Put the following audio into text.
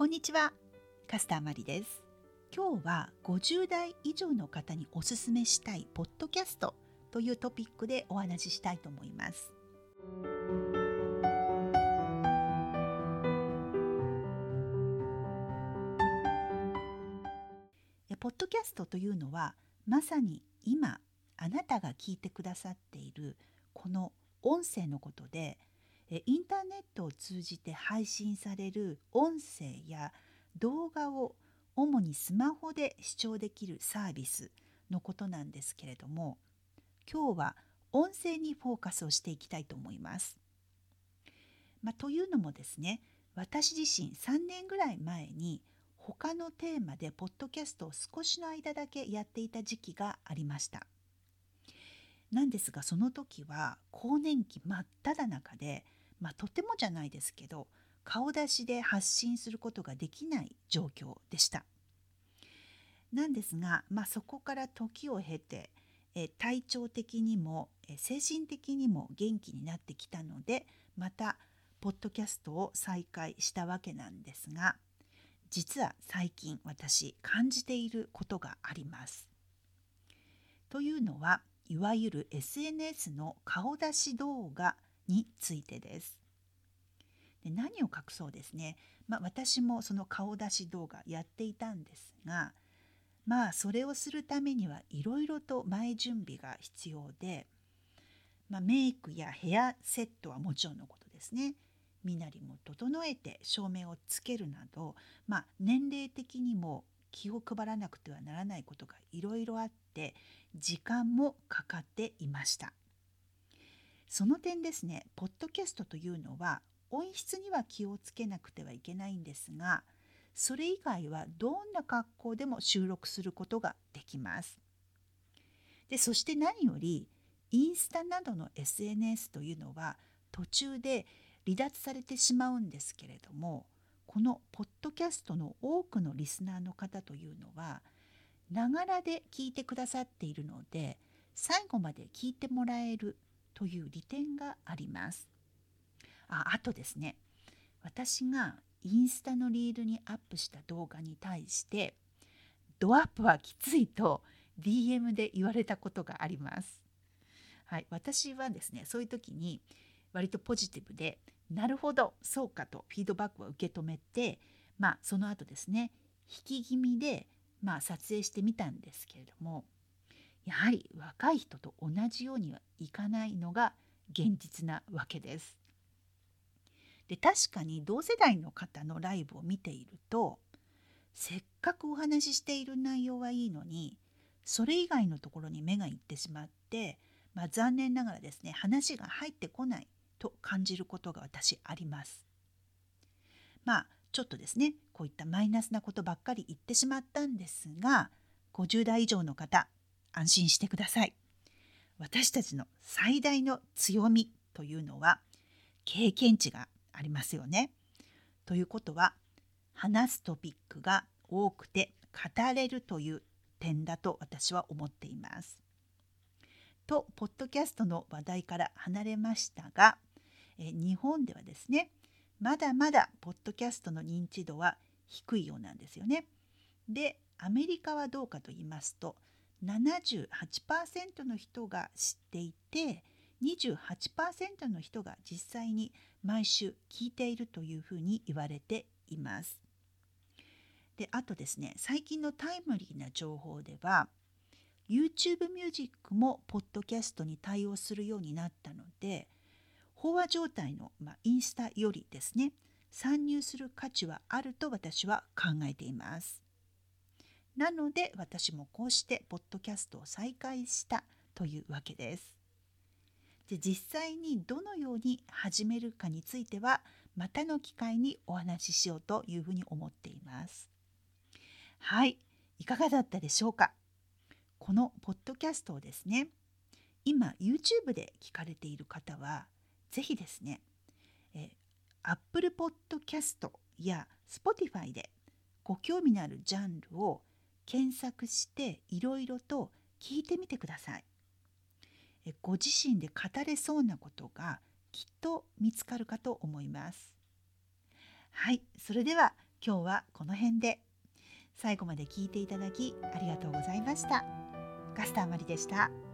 こんにちは。カスターマリです。今日は50代以上の方におすすめしたいポッドキャストというトピックでお話ししたいと思います。ポッドキャストというのはまさに今あなたが聞いてくださっているこの音声のことでインターネットを通じて配信される音声や動画を主にスマホで視聴できるサービスのことなんですけれども今日は音声にフォーカスをしていきたいと思います。まあ、というのもですね私自身3年ぐらい前に他のテーマでポッドキャストを少しの間だけやっていた時期がありました。なんですがその時は更年期真っ只中でまあ、とてもじゃないですけど顔出しで発信することができない状況でした。なんですが、まあ、そこから時を経てえ体調的にもえ精神的にも元気になってきたのでまたポッドキャストを再開したわけなんですが実は最近私感じていることがあります。というのはいわゆる SNS の顔出し動画についてです。で何を隠そうですね、まあ、私もその顔出し動画やっていたんですがまあそれをするためにはいろいろと前準備が必要で、まあ、メイクやヘアセットはもちろんのことですね身なりも整えて照明をつけるなど、まあ、年齢的にも気を配らなくてはならないことがいろいろあって時間もかかっていました。その点ですねポッドキャストというのは音質には気をつけなくてはいけないんですがそれ以外はどんな格好でも収録することができます。でそして何よりインスタなどの SNS というのは途中で離脱されてしまうんですけれどもこのポッドキャストの多くのリスナーの方というのはながらで聞いてくださっているので最後まで聞いてもらえるという利点があります。ああとですね私がインスタのリールにアップした動画に対してドアップはきついと DM で言われたことがあります。はい、私はですねそういう時に割とポジティブでなるほどそうかとフィードバックを受け止めてまあその後ですね引き気味でまあ撮影してみたんですけれどもやはり若い人と同じようにはいかないのが現実なわけです。で確かに同世代の方のライブを見ているとせっかくお話ししている内容はいいのにそれ以外のところに目がいってしまって、まあ、残念ながらですね話が入ってこないと感じることが私あります。まあちょっとですねこういったマイナスなことばっかり言ってしまったんですが50代以上の方安心してください。私たちの最大の強みというのは経験値がありますよね。ということは話すトピックが多くて語れるという点だと私は思っています。とポッドキャストの話題から離れましたがえ日本ではですねまだまだポッドキャストの認知度は低いようなんですよね。でアメリカはどうかと言いますと78%の人が知っていて28%の人が実際に毎週聞いているというふうに言われています。であとですね最近のタイムリーな情報では YouTube ミュージックもポッドキャストに対応するようになったので飽和状態の、まあ、インスタよりですね参入する価値はあると私は考えています。なので私もこうしてポッドキャストを再開したというわけです。で実際にどのように始めるかについてはまたの機会にお話ししようというふうに思っています。はい、いかがだったでしょうか？このポッドキャストをですね今 YouTube で聞かれている方は是非ですねえ Apple Podcast や Spotify でご興味のあるジャンルを検索していろいろと聞いてみてください。ご自身で語れそうなことがきっと見つかるかと思います。はい、それでは今日はこの辺で最後まで聞いていただきありがとうございました。ガスターマリでした。